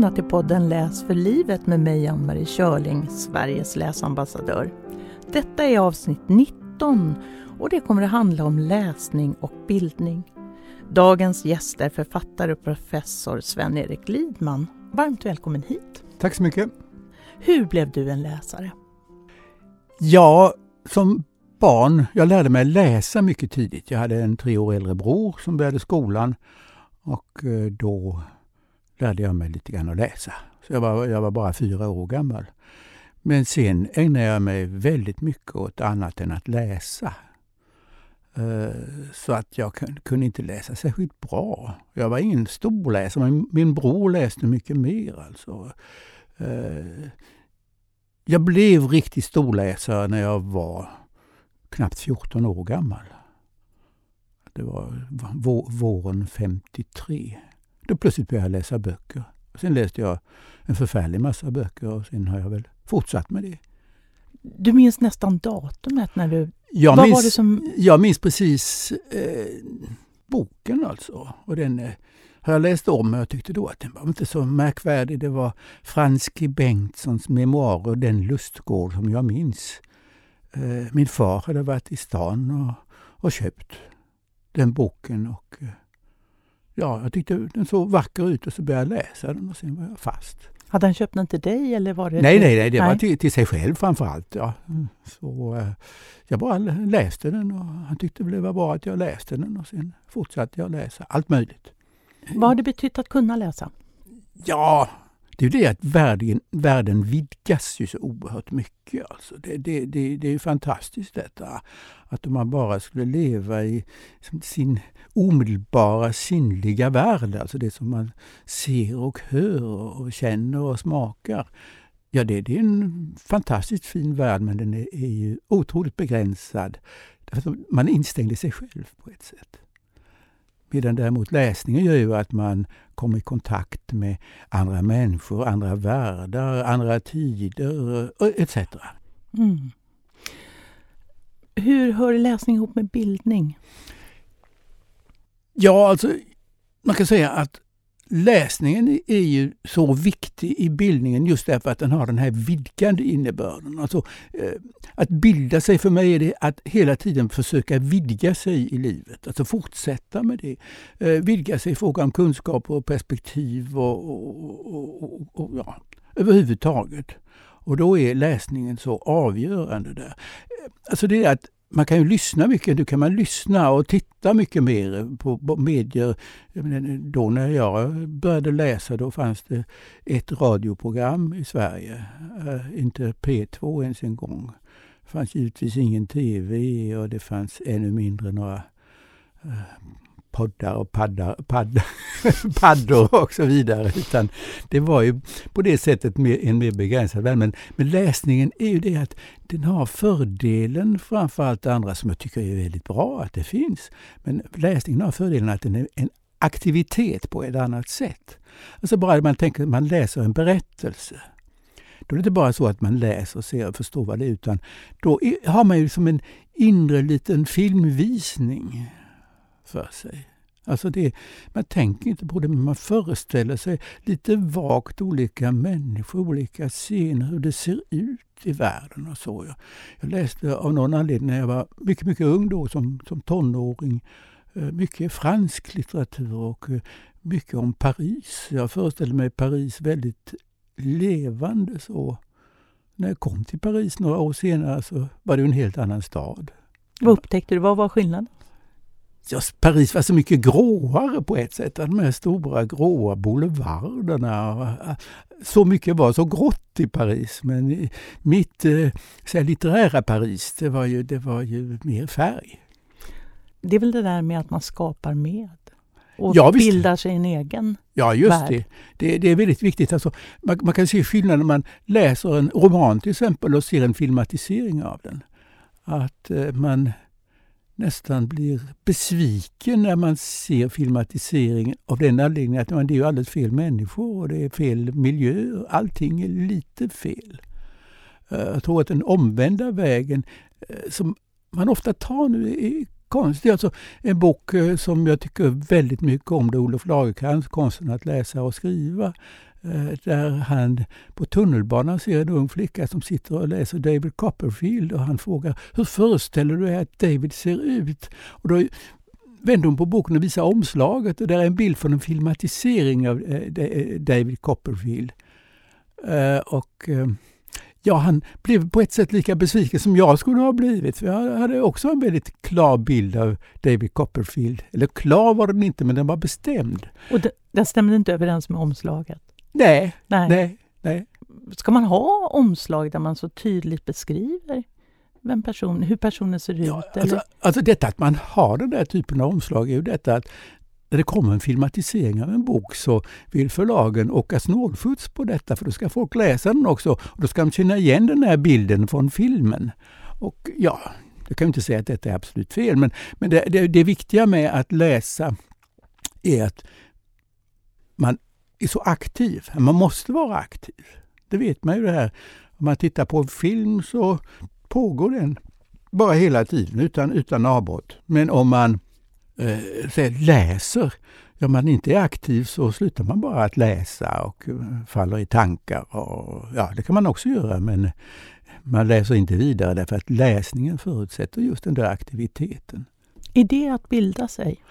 Välkomna till podden Läs för livet med mig Ann-Marie Körling, Sveriges läsambassadör. Detta är avsnitt 19 och det kommer att handla om läsning och bildning. Dagens gäst är författare och professor Sven-Erik Lidman. Varmt välkommen hit! Tack så mycket! Hur blev du en läsare? Ja, som barn, jag lärde mig läsa mycket tidigt. Jag hade en tre år äldre bror som började skolan och eh, då lärde jag mig lite grann att läsa. Så jag var, jag var bara fyra år gammal. Men sen ägnade jag mig väldigt mycket åt annat än att läsa. Eh, så att jag kunde inte läsa särskilt bra. Jag var ingen storläsare, men min bror läste mycket mer. Alltså. Eh, jag blev riktigt storläsare när jag var knappt 14 år gammal. Det var våren 53. Då plötsligt började jag läsa böcker. Sen läste jag en förfärlig massa böcker och sen har jag väl fortsatt med det. Du minns nästan datumet när du... Jag, Vad minns, var det som... jag minns precis eh, boken alltså. Och den eh, har jag läst om och jag tyckte då att den var inte så märkvärdig. Det var Frans G Bengtssons memoarer Den lustgård som jag minns. Eh, min far hade varit i stan och, och köpt den boken och eh, ja, jag tyckte den såg vacker ut och så började jag läsa den och sen var jag fast. Hade han köpt den till dig eller var det? Nej, nej, nej, det nej. var till, till sig själv framför allt. Ja. Så, eh, jag bara läste den och han tyckte det var bra att jag läste den och sen fortsatte jag läsa allt möjligt. Vad har det betytt att kunna läsa? Ja, det är ju det att världen, världen vidgas ju så oerhört mycket. Alltså det, det, det, det är ju fantastiskt detta. Att om man bara skulle leva i sin omedelbara sinnliga värld, alltså det som man ser och hör och känner och smakar. Ja, det, det är en fantastiskt fin värld men den är, är ju otroligt begränsad. Man är instängd i sig själv på ett sätt. Medan däremot läsningen gör ju att man kommer i kontakt med andra människor, andra världar, andra tider etc. Mm. Hur hör läsning ihop med bildning? Ja, alltså man kan säga att läsningen är ju så viktig i bildningen just därför att den har den här vidgande innebörden. Alltså, eh, att bilda sig för mig är det att hela tiden försöka vidga sig i livet, alltså fortsätta med det. Eh, vidga sig i fråga om kunskap och perspektiv och, och, och, och ja, överhuvudtaget. Och då är läsningen så avgörande där. Eh, alltså det är att man kan ju lyssna mycket. Nu kan man lyssna och titta mycket mer på, medier. Då när jag började läsa då fanns det ett radioprogram i Sverige. Uh, inte P2 ens en gång. Det fanns givetvis ingen TV och det fanns ännu mindre några uh, poddar och paddar, paddar, paddor och så vidare. Utan det var ju på det sättet en mer begränsad värld. Men, men läsningen är ju det att den har fördelen framför allt andra som jag tycker är väldigt bra att det finns. Men läsningen har fördelen att den är en aktivitet på ett annat sätt. Alltså bara man tänker man läser en berättelse. Då är det inte bara så att man läser och ser och förstår vad det är utan då har man ju som en inre liten filmvisning för sig. Alltså det, man tänker inte på det, men man föreställer sig lite vagt olika människor, olika scener, hur det ser ut i världen och så. Jag, jag läste av någon anledning när jag var mycket, mycket ung då, som, som tonåring, eh, mycket fransk litteratur och eh, mycket om Paris. Jag föreställde mig Paris väldigt levande så. När jag kom till Paris några år senare så var det en helt annan stad. Vad upptäckte du? Vad var skillnaden? Ja, Paris var så mycket gråare på ett sätt. De här stora gråa boulevarderna. Så mycket var så grått i Paris. Men mitt eh, så litterära Paris, det var, ju, det var ju mer färg. Det är väl det där med att man skapar med och ja, bildar sig en egen Ja, just det. det. det. är väldigt viktigt. Alltså, man, man kan se skillnaden när man läser en roman till exempel och ser en filmatisering av den. Att eh, man nästan blir besviken när man ser filmatiseringen av den anledningen att man, det är ju alldeles fel människor och det är fel miljö. Allting är lite fel. Eh, jag tror att den omvända vägen eh, som man ofta tar nu är konstig. Det är alltså en bok eh, som jag tycker väldigt mycket om. Det är Olof Lagercrantz, Konsten att läsa och skriva. Eh, där han på tunnelbanan ser en ung flicka som sitter och läser David Copperfield och han frågar Hur föreställer du dig att David ser ut? Och då vänder hon på boken och visar omslaget och där är en bild från en filmatisering av eh, eh, David Copperfield. Och Ja, han blev på ett sätt lika besviken som jag skulle ha blivit. För jag hade också en väldigt klar bild av David Copperfield. Eller klar var den inte, men den var bestämd. Och den stämde inte överens med omslaget? Nej, nej, nej. nej. Ska man ha omslag där man så tydligt beskriver vem person, hur personen ser ja, ut? Alltså, alltså detta att man har den där typen av omslag är ju detta att när det kommer en filmatisering av en bok så vill förlagen åka snålskjuts på detta för då ska folk läsa den också och då ska de känna igen den här bilden från filmen. Och ja, jag kan inte säga att detta är absolut fel men, men det, det, det viktiga med att läsa är att man är så aktiv. Man måste vara aktiv. Det vet man ju det här. Om man tittar på en film så pågår den bara hela tiden utan, utan avbrott. Men om man eh, läser. Om man inte är aktiv så slutar man bara att läsa och eh, faller i tankar. Och, ja, det kan man också göra men man läser inte vidare därför att läsningen förutsätter just den där aktiviteten. Är det att bilda sig?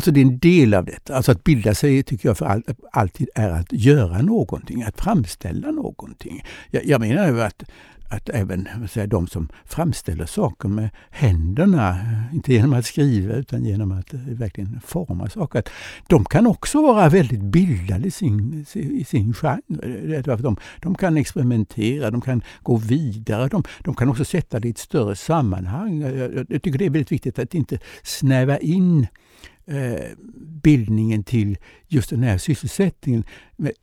Alltså det är en del av detta. Alltså att bilda sig tycker jag för all, alltid är att göra någonting, att framställa någonting. Jag, jag menar ju att att även säga, de som framställer saker med händerna, inte genom att skriva utan genom att eh, verkligen forma saker, att de kan också vara väldigt bildade i sin, i sin genre. De, de kan experimentera, de kan gå vidare, de, de kan också sätta det i ett större sammanhang. Jag, jag tycker det är väldigt viktigt att inte snäva in bildningen till just den här sysselsättningen.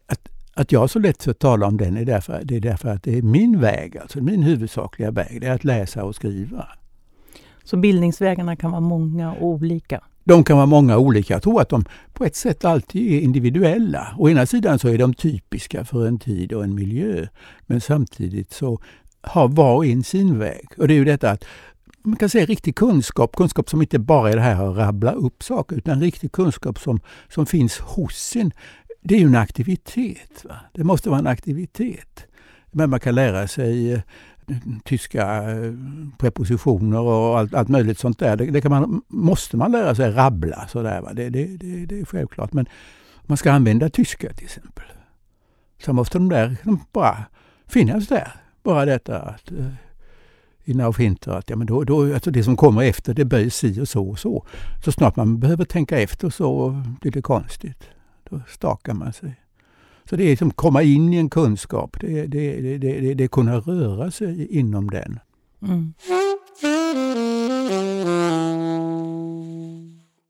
Att att jag har så lätt för att tala om den är därför, det är därför att det är min väg, alltså min huvudsakliga väg, det är att läsa och skriva. Så bildningsvägarna kan vara många och olika? De kan vara många olika. Jag tror att de på ett sätt alltid är individuella. Å ena sidan så är de typiska för en tid och en miljö. Men samtidigt så har var och en sin väg. Och det är ju detta att man kan säga riktig kunskap, kunskap som inte bara är det här att rabbla upp saker, utan riktig kunskap som, som finns hos en det är ju en aktivitet. Va? Det måste vara en aktivitet. Men man kan lära sig eh, tyska eh, prepositioner och allt, allt möjligt sånt där. Det, det kan man, måste man lära sig rabbla sådär. Va? Det, det, det, det är självklart. Men man ska använda tyska till exempel. Så måste de där de bara finnas där. Bara detta att eh, eh, Hinter att ja, men då, då, alltså det som kommer efter det böjs si och så och så. Så snart man behöver tänka efter så blir det konstigt. Då stakar man sig. Så det är som komma in i en kunskap. Det är, det, det, det, det kunna röra sig inom den. Mm.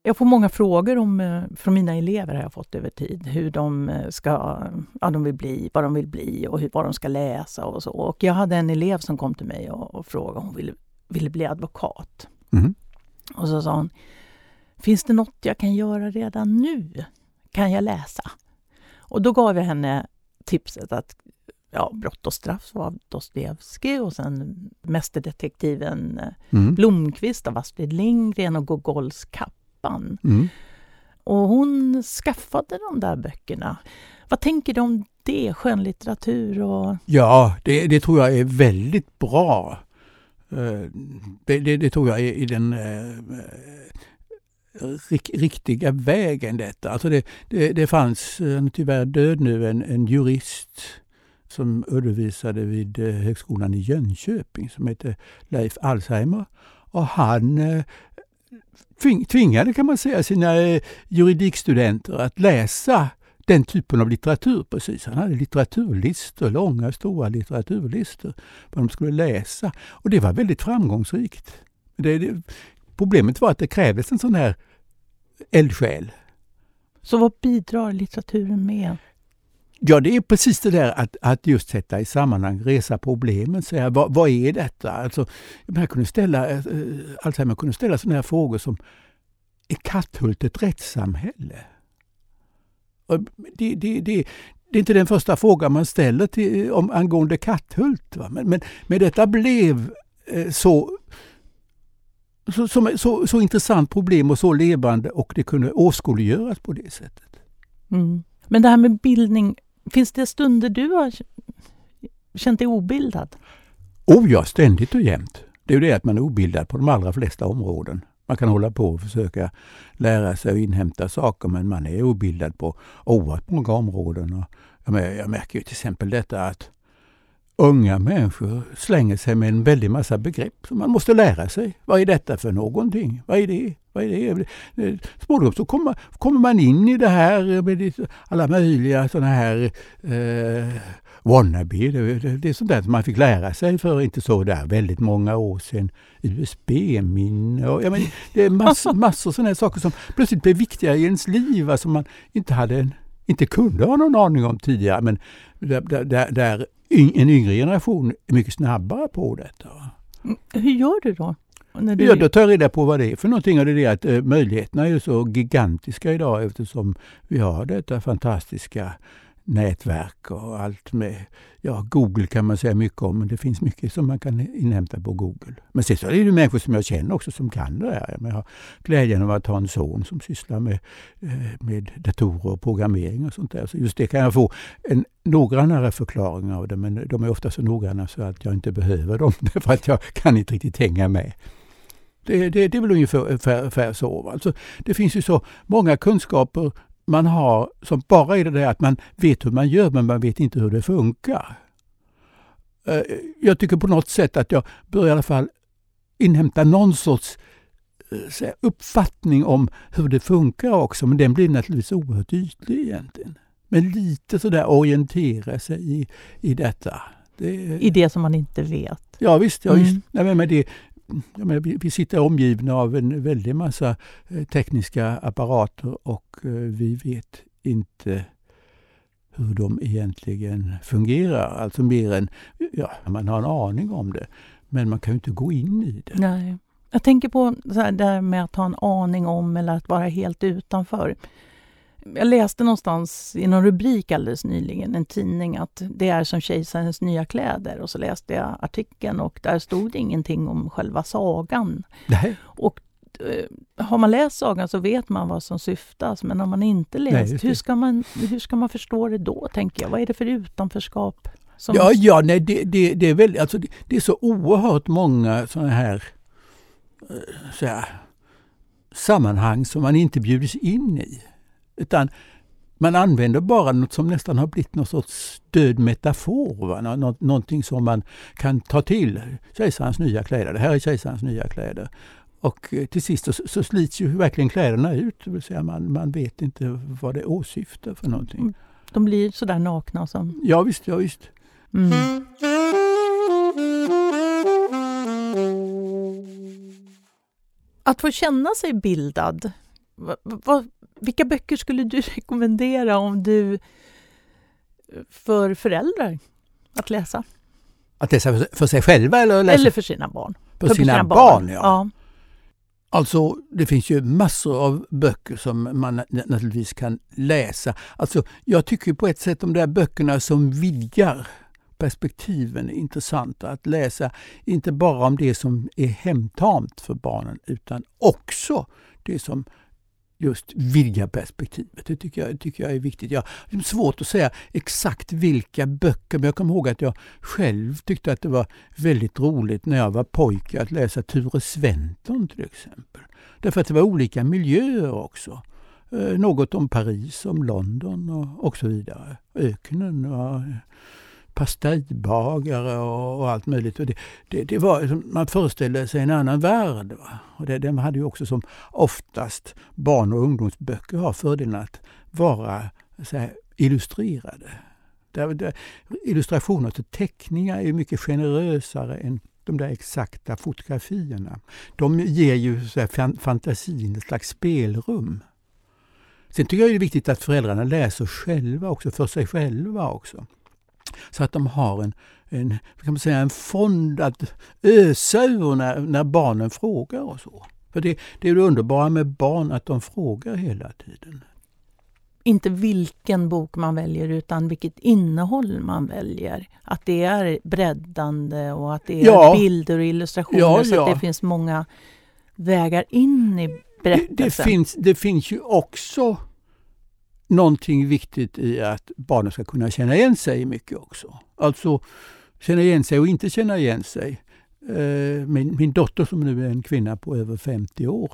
Jag får många frågor om, eh, från mina elever har jag fått över tid. Hur de eh, ska, ja, de vill bli, vad de vill bli och hur, vad de ska läsa och så. Och jag hade en elev som kom till mig och, och frågade om hon ville, ville bli advokat. Mm. Och så sa hon, finns det något jag kan göra redan nu? kan jag läsa? Och då gav jag henne tipset att ja, Brott och straff av Dostojevskij och sen Mästerdetektiven eh, mm. Blomqvist av Astrid Lindgren och Gogols Kappan. Mm. Och hon skaffade de där böckerna. Vad tänker du om det, skönlitteratur? Och... Ja, det, det tror jag är väldigt bra. Eh, det, det, det tror jag är i den eh, riktiga vägen detta. Alltså det, det, det fanns, han är tyvärr död nu, en, en jurist som undervisade vid eh, Högskolan i Jönköping som heter Leif Alzheimer. Och han eh, tvingade kan man säga sina eh, juridikstudenter att läsa den typen av litteratur precis. Han hade litteraturlistor, långa stora litteraturlistor vad de skulle läsa. Och det var väldigt framgångsrikt. Det, det, problemet var att det krävdes en sån här eldsjäl. Så vad bidrar litteraturen med? Ja, det är precis det där att, att just sätta i sammanhang, resa problemen, säga vad, vad är detta? Alltså, man kunde ställa, äh, Alzheimer kunde ställa sådana här frågor som Är Katthult ett rättssamhälle? Och det, det, det, det är inte den första frågan man ställer till, eh, om, angående Katthult. Va? Men, men, men detta blev eh, så så, så, så intressant problem och så levande och det kunde åskådliggöras på det sättet. Mm. Men det här med bildning, finns det stunder du har känt dig obildad? Oh ja, ständigt och jämt. Det är ju det att man är obildad på de allra flesta områden. Man kan hålla på och försöka lära sig och inhämta saker men man är obildad på oerhört många områden. Jag märker ju till exempel detta att unga människor slänger sig med en väldig massa begrepp som man måste lära sig. Vad är detta för någonting? Vad är det? Vad är det? Eh, småningom så kommer, kommer man in i det här med alla möjliga sådana här eh, wannabe. Det, det, det är sånt där som man fick lära sig för inte så där väldigt många år sedan. USB-minne och men, det är massor, massor sådana här saker som plötsligt blev viktiga i ens liv, alltså man inte hade inte kunde ha någon aning om tidigare. Men där, där, där en yngre generation är mycket snabbare på detta. Mm, hur gör du då? När du... Ja, då tar jag reda på vad det är för någonting och det är det att eh, möjligheterna är så gigantiska idag eftersom vi har detta fantastiska nätverk och allt med, ja Google kan man säga mycket om, men det finns mycket som man kan inhämta på Google. Men sen så är det människor som jag känner också som kan det här. Jag har glädjen av att ha en son som sysslar med, eh, med datorer och programmering och sånt där. Så just det kan jag få en noggrannare förklaring av det, men de är ofta så noggranna så att jag inte behöver dem, för att jag kan inte riktigt hänga med. Det, det, det är väl ungefär, ungefär, ungefär så. Alltså, det finns ju så många kunskaper man har som bara är det där att man vet hur man gör men man vet inte hur det funkar. Eh, jag tycker på något sätt att jag bör i alla fall inhämta någon sorts eh, uppfattning om hur det funkar också, men den blir naturligtvis oerhört ytlig egentligen. Men lite sådär orientera sig i, i detta. Det, I det som man inte vet? Ja visst, ja, mm. Nej, men det, menar, vi sitter omgivna av en väldig massa eh, tekniska apparater och eh, vi vet inte hur de egentligen fungerar. Alltså mer än, ja, man har en aning om det. Men man kan ju inte gå in i det. Nej. Jag tänker på så här, det här med att ha en aning om eller att vara helt utanför jag läste någonstans i någon rubrik alldeles nyligen, en tidning, att det är som kejsarens nya kläder. Och så läste jag artikeln och där stod det ingenting om själva sagan. Nej. Och eh, har man läst sagan så vet man vad som syftas, men om man inte läst, nej, hur, ska man, hur ska man förstå det då, tänker jag? Vad är det för utanförskap? ja, måste... ja nej, det, det, det, är väl, alltså, det, det, är så oerhört många sådana här, eh, så här sammanhang som man inte bjuds in i. Utan man använder bara något som nästan har blivit någon sorts död metafor. Va? Nå någonting som man kan ta till. Kejsarens nya kläder, det här är kejsarens nya kläder. Och eh, till sist så, så slits ju verkligen kläderna ut. Det vill säga man, man vet inte vad det åsyftar för någonting. Mm. De blir sådär nakna som... Ja visst, ja visst. Mm. Att få känna sig bildad, vad, vad, vilka böcker skulle du rekommendera om du för föräldrar att läsa? Att läsa för sig själva eller? Läsa? Eller för sina barn. För, för sina, sina, barn, barn ja. ja. Alltså det finns ju massor av böcker som man naturligtvis kan läsa. Alltså jag tycker på ett sätt de där böckerna som vidgar perspektiven är intressanta att läsa. Inte bara om det som är hemtamt för barnen utan också det som just viljaperspektivet. Det tycker jag, tycker jag är viktigt. Jag har svårt att säga exakt vilka böcker, men jag kommer ihåg att jag själv tyckte att det var väldigt roligt när jag var pojke att läsa Ture Sventon till exempel. Därför att det var olika miljöer också. Eh, något om Paris, om London och, och så vidare. Öknen och pastejbagare och, och, allt möjligt. Och det, det, det, var, man föreställde sig en annan värld. Va? Och det, den hade ju också som oftast barn och ungdomsböcker har fördelen att vara så här, illustrerade. Där, där, illustrationer till teckningar är mycket generösare än de där exakta fotografierna. De ger ju så här, fantasin ett slags spelrum. Sen tycker jag det är viktigt att föräldrarna läser själva också, för sig själva också. Så att de har en, en, kan man säga, en fond att ösa ur när, när barnen frågar och så. För det, det är det underbara med barn, att de frågar hela tiden. Inte vilken bok man väljer utan vilket innehåll man väljer. Att det är breddande och att det är ja. bilder och illustrationer ja, så att det finns många vägar in i berättelsen. Det, det, finns, det finns ju också någonting viktigt i att barnen ska kunna känna igen sig mycket också. Alltså känna igen sig och inte känna igen sig. Eh, min, min dotter som nu är en kvinna på över 50 år,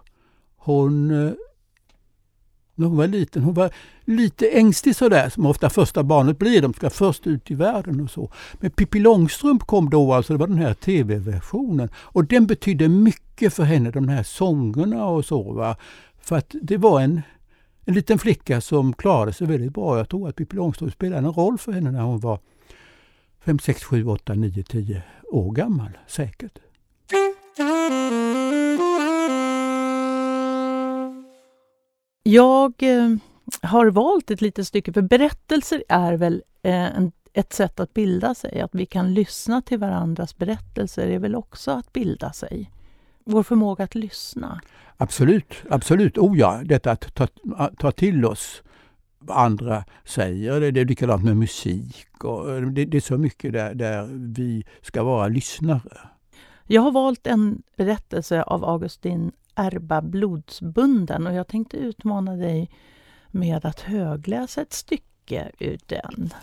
hon eh, när hon var liten. Hon var lite ängslig sådär som ofta första barnet blir. De ska först ut i världen och så. Men Pippi Långstrump kom då, alltså det var den här tv-versionen. Och den betydde mycket för henne, de här sångerna och så. Va? För att det var en, en liten flicka som klarade sig väldigt bra. Jag tror att Pippi Långstrump spelade en roll för henne när hon var 5, 6, 7, 8, 9, 10 år gammal. Säkert. Jag eh, har valt ett litet stycke, för berättelser är väl eh, ett sätt att bilda sig. Att vi kan lyssna till varandras berättelser är väl också att bilda sig. Vår förmåga att lyssna. Absolut, absolut. Oh ja, detta att ta, ta till oss vad andra säger. Det är likadant med musik. Och det, det är så mycket där, där vi ska vara lyssnare. Jag har valt en berättelse av Augustin Erba Blodsbunden och jag tänkte utmana dig med att högläsa ett stycke ur den.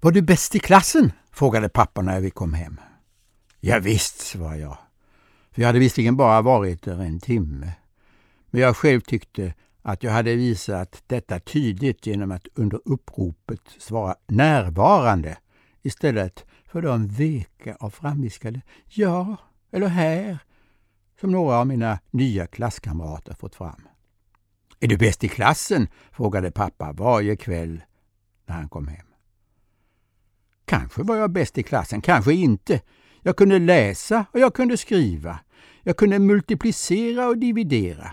Var du bäst i klassen? frågade pappa när vi kom hem. Ja, visst, svarade jag. För jag hade visserligen bara varit där en timme. Men jag själv tyckte att jag hade visat detta tydligt genom att under uppropet svara närvarande istället för de veka och framviskade ja eller här som några av mina nya klasskamrater fått fram. Är du bäst i klassen? frågade pappa varje kväll när han kom hem. Kanske var jag bäst i klassen, kanske inte. Jag kunde läsa och jag kunde skriva. Jag kunde multiplicera och dividera.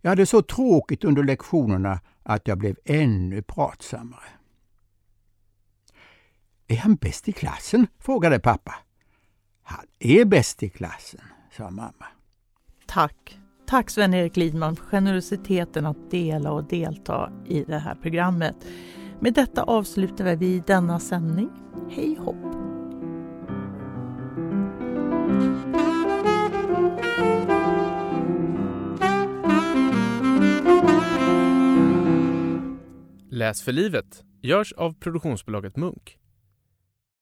Jag hade så tråkigt under lektionerna att jag blev ännu pratsammare. Är han bäst i klassen? frågade pappa. Han är bäst i klassen, sa mamma. Tack. Tack Sven-Erik Lidman för generositeten att dela och delta i det här programmet. Med detta avslutar vi denna sändning. Hej hopp! Läs för livet görs av produktionsbolaget Munk.